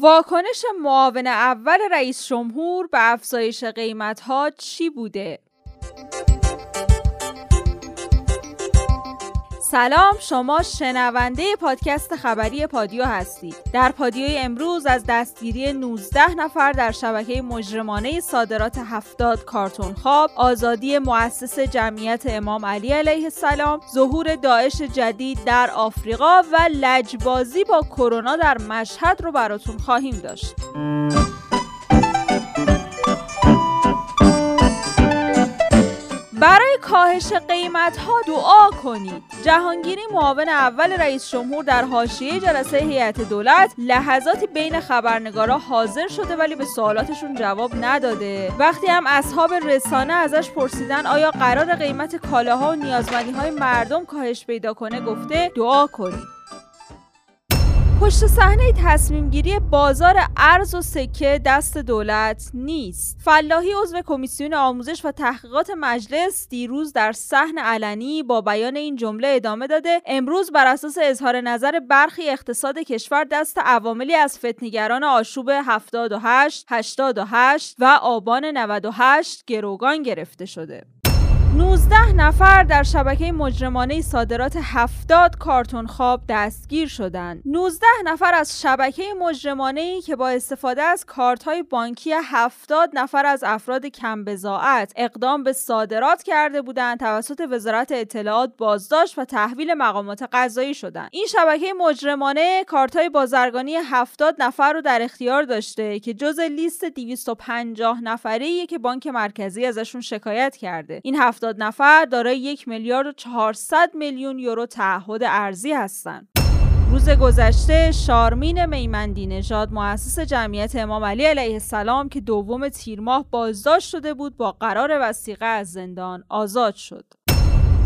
واکنش معاون اول رئیس جمهور به افزایش قیمت ها چی بوده؟ سلام شما شنونده پادکست خبری پادیو هستید. در پادیوی امروز از دستگیری 19 نفر در شبکه مجرمانه صادرات 70 کارتون خواب آزادی مؤسس جمعیت امام علی علیه السلام ظهور داعش جدید در آفریقا و لجبازی با کرونا در مشهد رو براتون خواهیم داشت. برای کاهش قیمت ها دعا کنید. جهانگیری معاون اول رئیس جمهور در حاشیه جلسه هیئت دولت لحظاتی بین خبرنگارا حاضر شده ولی به سوالاتشون جواب نداده. وقتی هم اصحاب رسانه ازش پرسیدن آیا قرار قیمت کالاها و نیازمندی های مردم کاهش پیدا کنه گفته دعا کنید. پشت صحنه تصمیم گیری بازار ارز و سکه دست دولت نیست. فلاحی عضو کمیسیون آموزش و تحقیقات مجلس دیروز در صحن علنی با بیان این جمله ادامه داده امروز بر اساس اظهار نظر برخی اقتصاد کشور دست عواملی از فتنگران آشوب 78 88 و آبان 98 گروگان گرفته شده. 19 نفر در شبکه مجرمانه صادرات 70 کارتون خواب دستگیر شدند. 19 نفر از شبکه مجرمانه ای که با استفاده از کارت های بانکی 70 نفر از افراد کم بزاعت اقدام به صادرات کرده بودند توسط وزارت اطلاعات بازداشت و تحویل مقامات قضایی شدند. این شبکه مجرمانه کارت های بازرگانی 70 نفر رو در اختیار داشته که جز لیست 250 نفره که بانک مرکزی ازشون شکایت کرده. این 70 نفر دارای یک میلیارد و 400 میلیون یورو تعهد ارزی هستند. روز گذشته شارمین میمندی نژاد مؤسس جمعیت امام علی علیه السلام که دوم تیر ماه بازداشت شده بود با قرار وسیقه از زندان آزاد شد.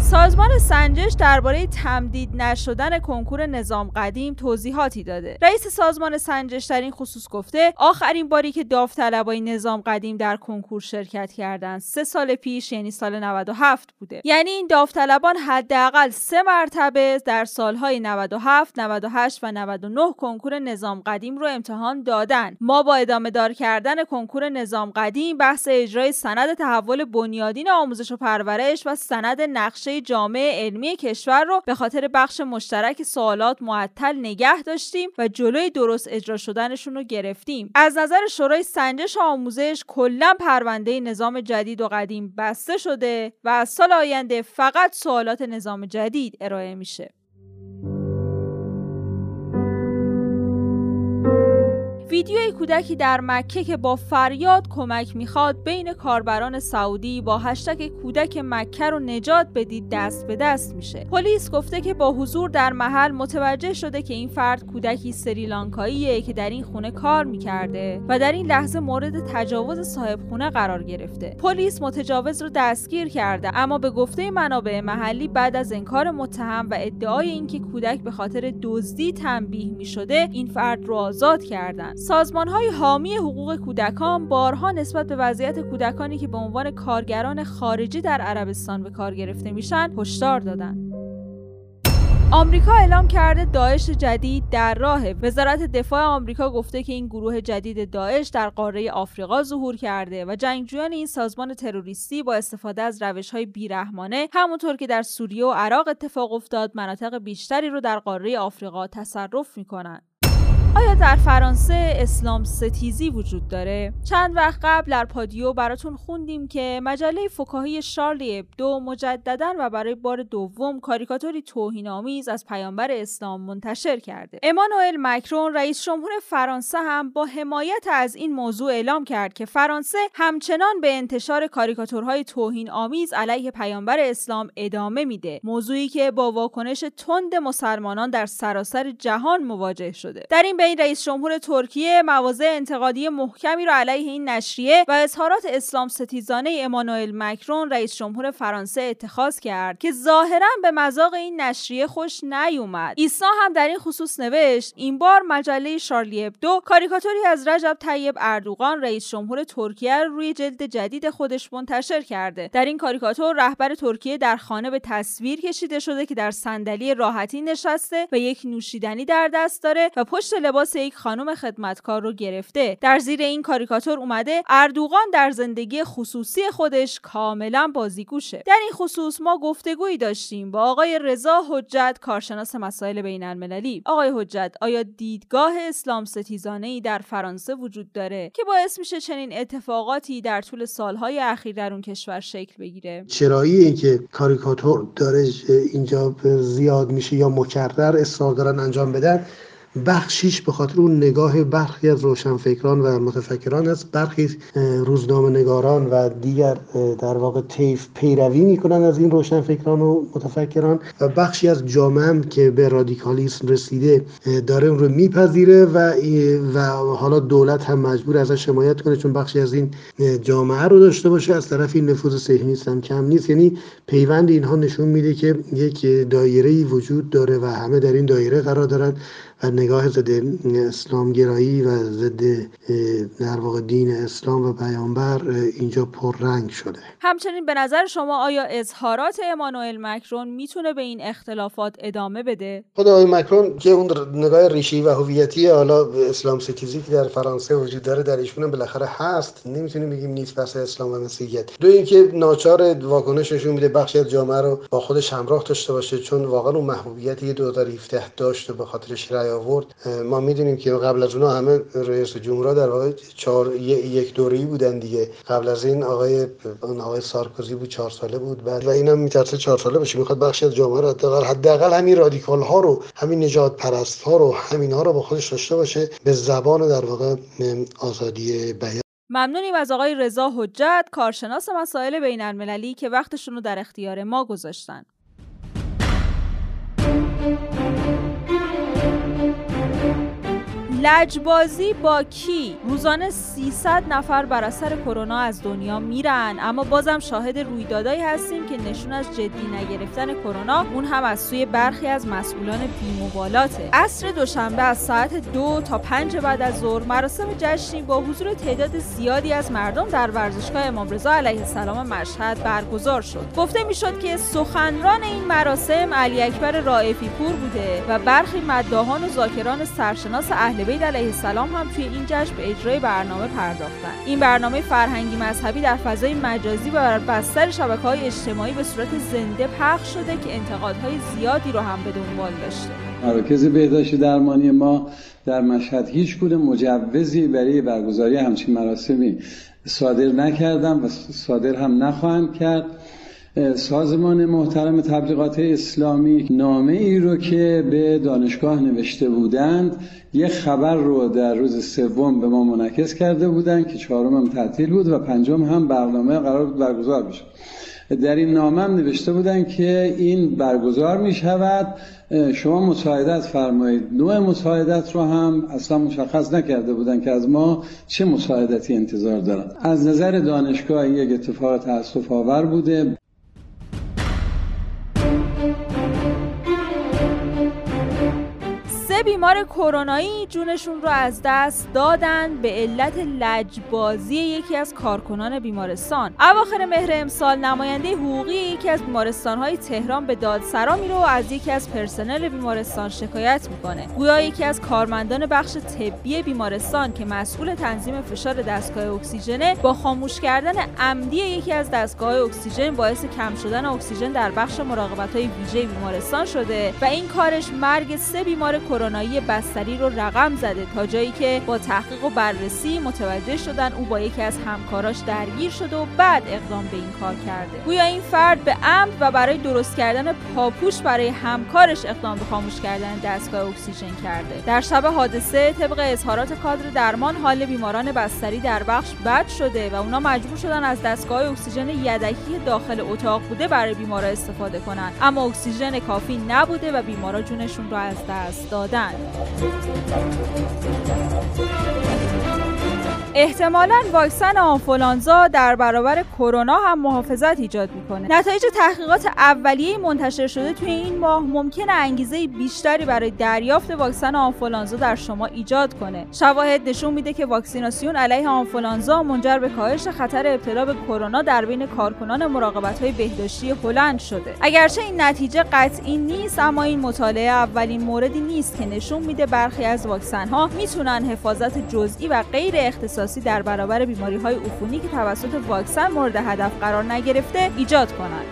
سازمان سنجش درباره تمدید نشدن کنکور نظام قدیم توضیحاتی داده. رئیس سازمان سنجش در این خصوص گفته آخرین باری که داوطلبای نظام قدیم در کنکور شرکت کردند سه سال پیش یعنی سال 97 بوده. یعنی این داوطلبان حداقل سه مرتبه در سالهای 97, 98 و 99 کنکور نظام قدیم رو امتحان دادن. ما با ادامه دار کردن کنکور نظام قدیم بحث اجرای سند تحول بنیادین آموزش و پرورش و سند نقشه جامعه علمی کشور رو به خاطر بخش مشترک سوالات معطل نگه داشتیم و جلوی درست اجرا شدنشون رو گرفتیم. از نظر شورای سنجش آموزش کلا پرونده نظام جدید و قدیم بسته شده و از سال آینده فقط سوالات نظام جدید ارائه میشه. ویدیوی کودکی در مکه که با فریاد کمک می‌خواد بین کاربران سعودی با هشتگ کودک مکه رو نجات بدید دست به دست میشه. پلیس گفته که با حضور در محل متوجه شده که این فرد کودکی سریلانکاییه که در این خونه کار می‌کرده و در این لحظه مورد تجاوز صاحب خونه قرار گرفته. پلیس متجاوز رو دستگیر کرده اما به گفته منابع محلی بعد از انکار متهم و ادعای اینکه کودک به خاطر دزدی تنبیه می‌شده این فرد رو آزاد کردند. سازمان های حامی حقوق کودکان بارها نسبت به وضعیت کودکانی که به عنوان کارگران خارجی در عربستان به کار گرفته میشن هشدار دادند. آمریکا اعلام کرده داعش جدید در راه وزارت دفاع آمریکا گفته که این گروه جدید داعش در قاره آفریقا ظهور کرده و جنگجویان این سازمان تروریستی با استفاده از روش های بیرحمانه همونطور که در سوریه و عراق اتفاق افتاد مناطق بیشتری رو در قاره آفریقا تصرف می‌کنند آیا در فرانسه اسلام ستیزی وجود داره؟ چند وقت قبل در پادیو براتون خوندیم که مجله فکاهی شارلی ابدو مجددا و برای بار دوم کاریکاتوری توهین آمیز از پیامبر اسلام منتشر کرده. امانوئل مکرون رئیس جمهور فرانسه هم با حمایت از این موضوع اعلام کرد که فرانسه همچنان به انتشار کاریکاتورهای توهین آمیز علیه پیامبر اسلام ادامه میده. موضوعی که با واکنش تند مسلمانان در سراسر جهان مواجه شده. در این بین رئیس جمهور ترکیه مواضع انتقادی محکمی را علیه این نشریه و اظهارات اسلام ستیزانه امانوئل مکرون رئیس جمهور فرانسه اتخاذ کرد که ظاهرا به مذاق این نشریه خوش نیومد. ایسا هم در این خصوص نوشت این بار مجله شارلی ابدو کاریکاتوری از رجب طیب اردوغان رئیس جمهور ترکیه روی جلد جدید خودش منتشر کرده. در این کاریکاتور رهبر ترکیه در خانه به تصویر کشیده شده که در صندلی راحتی نشسته و یک نوشیدنی در دست داره و پشت لباس یک خانم خدمتکار رو گرفته. در زیر این کاریکاتور اومده اردوغان در زندگی خصوصی خودش کاملا بازیگوشه. در این خصوص ما گفتگویی داشتیم با آقای رضا حجت کارشناس مسائل بین المللی آقای حجت آیا دیدگاه اسلام ستیزانه ای در فرانسه وجود داره که باعث میشه چنین اتفاقاتی در طول سالهای اخیر در اون کشور شکل بگیره؟ چرایی که کاریکاتور داره اینجا زیاد میشه یا مکرر اصرار دارن انجام بدن بخشیش به خاطر اون نگاه برخی از روشنفکران و متفکران است. برخی روزنامه نگاران و دیگر در واقع تیف پیروی می‌کنن از این روشنفکران و متفکران و بخشی از جامعه که به رادیکالیسم رسیده داره اون رو میپذیره و و حالا دولت هم مجبور ازش حمایت کنه چون بخشی از این جامعه رو داشته باشه. از طرف این نفوذ صهیونیست هم کم نیست. یعنی پیوند اینها نشون میده که یک دایره وجود داره و همه در این دایره قرار دارن. و نگاه ضد اسلامگرایی و ضد در واقع دین اسلام و پیامبر اینجا پررنگ شده. همچنین به نظر شما آیا اظهارات امانوئل مکرون می‌تونه به این اختلافات ادامه بده؟ خود آقای مکرون که اون نگاه ریشی و هویتی حالا اسلام ستیزی که در فرانسه وجود داره در ایشون بالاخره هست. نمی‌تونیم بگیم نیست بحث اسلام و مسیحیت. دو اینکه ناچار واکنششون میده بخشی از جامعه رو با خودش همراه داشته باشه چون واقعا اون محبوبیتی 2017 داشت به خاطر آورد. ما می‌دونیم که قبل از اونها همه رئیس جمهورها در واقع چهار یک دوره‌ای بودن دیگه. قبل از این آقای اون آقای سارکوزی بود چهار ساله بود. بعد و اینم میترسه چهار ساله بشه. می‌خواد بخشی از جامعه رو حداقل حداقل همین رادیکال ها رو همین نجات پرست ها رو همین ها رو با خودش داشته باشه. به زبان در واقع آزادی بیان. ممنونیم از آقای رضا حجت کارشناس مسائل بین المللی که وقتشون رو در اختیار ما گذاشتن. لجبازی با کی؟ روزانه 300 نفر بر اثر کرونا از دنیا میرن. اما بازم شاهد رویدادایی هستیم که نشون از جدی نگرفتن کرونا اون هم از سوی برخی از مسئولان بیمبالاته. عصر دوشنبه از ساعت دو تا پنج بعد از ظهر مراسم جشنی با حضور تعداد زیادی از مردم در ورزشگاه امام رضا علیه السلام مشهد برگزار شد. گفته می‌شد که سخنران این مراسم علی اکبر رائفی پور بوده و برخی مداهان و ذاکران سرشناس اهل بیت علیه السلام هم توی این جشن به اجرای برنامه پرداختن. این برنامه فرهنگی مذهبی در فضای مجازی و بر بستر شبکه های اجتماعی به صورت زنده پخش شده که انتقادهای زیادی رو هم به دنبال داشته. مراکز بهداشت درمانی ما در مشهد هیچ گونه مجوزی برای برگزاری همچین مراسمی صادر نکردم و صادر هم نخواهند کرد. سازمان محترم تبلیغات اسلامی نامه ای رو که به دانشگاه نوشته بودند یه خبر رو در روز سوم به ما منعکس کرده بودند که چهارم هم تعطیل بود و پنجم هم برنامه قرار بود برگزار بشه. در این نامه هم نوشته بودن که این برگزار می شود شما مساعدت فرمایید. نوع مساعدت رو هم اصلا مشخص نکرده بودن که از ما چه مساعدتی انتظار دارن از نظر دانشگاه یک اتفاق تاسف آور بوده. بیمار کرونایی جونشون رو از دست دادن به علت لجبازی یکی از کارکنان بیمارستان. اواخر مهر امسال نماینده حقوقی یکی از بیمارستانهای تهران به دادسرا میره و از یکی از پرسنل بیمارستان شکایت می‌کنه. گویا یکی از کارمندان بخش طبی بیمارستان که مسئول تنظیم فشار دستگاه اکسیژنه با خاموش کردن عمدی یکی از دستگاه اکسیژن باعث کم شدن اکسیژن در بخش مراقبت های ویژه بیمارستان شده و این کارش مرگ سه بیمار کرونا بستری رو رقم زده تا جایی که با تحقیق و بررسی متوجه شدن او با یکی از همکاراش درگیر شده و بعد اقدام به این کار کرده. گویا این فرد به عمد و برای درست کردن پاپوش برای همکارش اقدام به خاموش کردن دستگاه اکسیژن کرده. در شب حادثه طبق اظهارات کادر درمان حال بیماران بستری در بخش بد شده و اونا مجبور شدن از دستگاه اکسیژن یدکی داخل اتاق بوده برای بیمارا استفاده کنند اما اکسیژن کافی نبوده و بیمارا جونشون رو از دست دادن. Thank you. احتمالا واکسن آنفولانزا در برابر کرونا هم محافظت ایجاد می‌کنه. نتایج تحقیقات اولیه منتشر شده توی این ماه ممکنه انگیزه بیشتری برای دریافت واکسن آنفولانزا در شما ایجاد کنه. شواهد نشون میده که واکسیناسیون علیه آنفولانزا منجر به کاهش خطر ابتلا به کرونا در بین کارکنان مراقبت های بهداشتی هلند شده. اگرچه این نتیجه قطعی نیست اما این مطالعه اولین موردی نیست که نشون میده برخی از واکسن ها می‌تونن حفاظت جزئی و غیر اختصاصی در برابر بیماری های عفونی که توسط واکسن مورد هدف قرار نگرفته ایجاد کنند.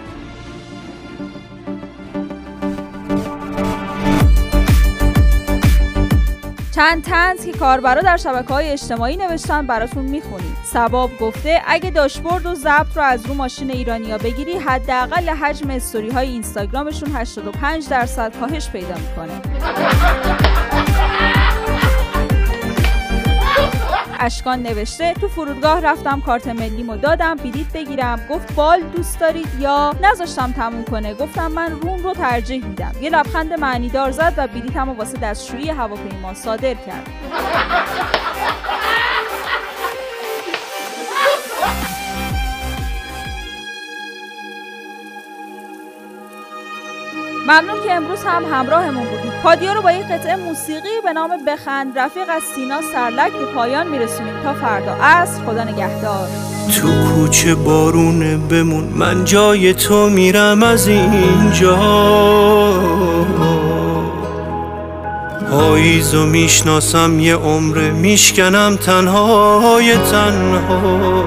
چند تنز که کاربرا در شبکه های اجتماعی نوشتن براتون می‌خونیم سباب گفته اگه داشبورد و ضبط رو از رو ماشین ایرانیا بگیری حداقل حجم استوری های اینستاگرامشون 85 درصد کاهش پیدا می‌کنه اشکان نوشته تو فرودگاه رفتم کارت ملیمو دادم بلیط بگیرم. گفت بال دوست دارید یا؟ نذاشتم تموم کنه. گفتم من روم رو ترجیح میدم. یه لبخند معنیدار زد و بلیطمو واسه دستشویی هواپیما صادر کرد. ممنون که امروز هم همراهمون بودید پادیو رو با یک قطعه موسیقی به نام بخند رفیق از سینا سرلک به پایان میرسونیم. تا فردا عصر خدا نگهدار. تو کوچه بارونه بمون من جای تو میرم از اینجا. پاییزو می‌شناسم یه عمره میشکنم تنهای تنها.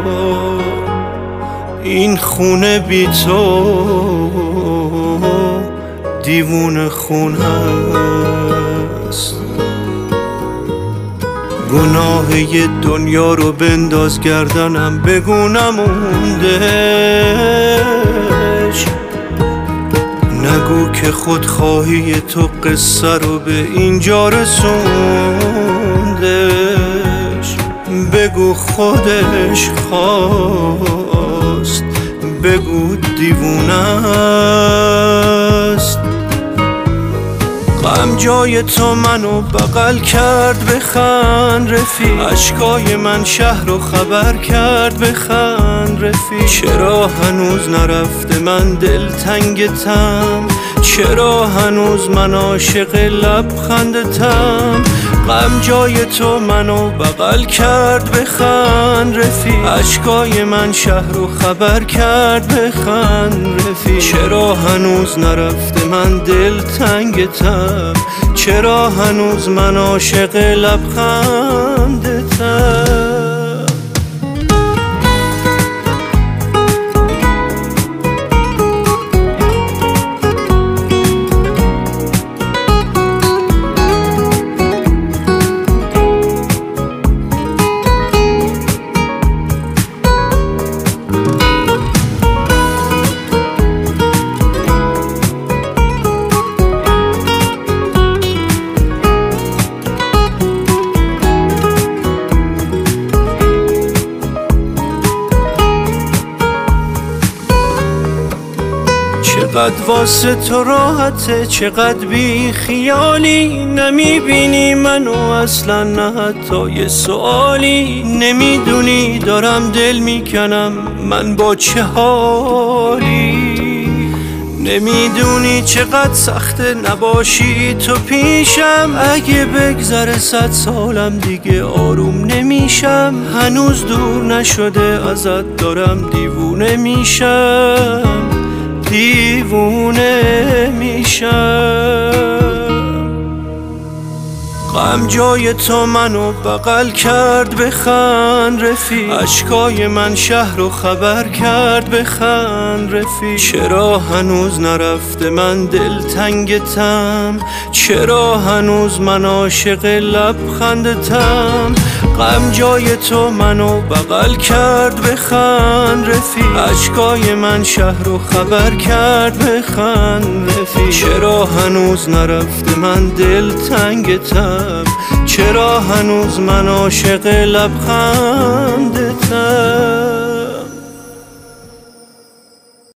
این خونه بی تو. دیوون خون هست گناه دنیا رو بنداز گردنم بگونم موندش نگو که خودخواهی تو قصه رو به اینجا رسوندش بگو خودش خواست. بگو دیوونه است. غم جای تو منو بغل کرد بخند رفی اشکای من شهر رو خبر کرد بخند رفی چرا هنوز نرفته من دل تنگتم چرا هنوز من عاشق لبخندتم غم جای تو منو بغل کرد بخند رفی اشکای من شهر رو خبر کرد بخند رفی چرا هنوز نرفته من دل تنگتم چرا هنوز من عاشق لبخندتم چقدر واسه تو راحته چقدر بی خیالی نمی‌بینی منو اصلا نه حتی یه سوالی. نمی‌دونی دارم دل می‌کنم من با چه حالی. نمی‌دونی چقدر سخته نباشی تو پیشم. اگه بگذره صد سالم دیگه آروم نمیشم. هنوز دور نشده ازت دارم دیوونه میشم. دیوونه میشم. غم جای تو منو بغل کرد بخند رفی اشکای من شهر رو خبر کرد بخند رفی چرا هنوز نرفته من دل تنگتم چرا هنوز من عاشق لبخندتم غم جای تو منو بغل کرد بخند رفی اشکای من شهر رو خبر کرد بخند رفی چرا هنوز نرفته من دل تنگتم چرا هنوز من عاشق لبخندتم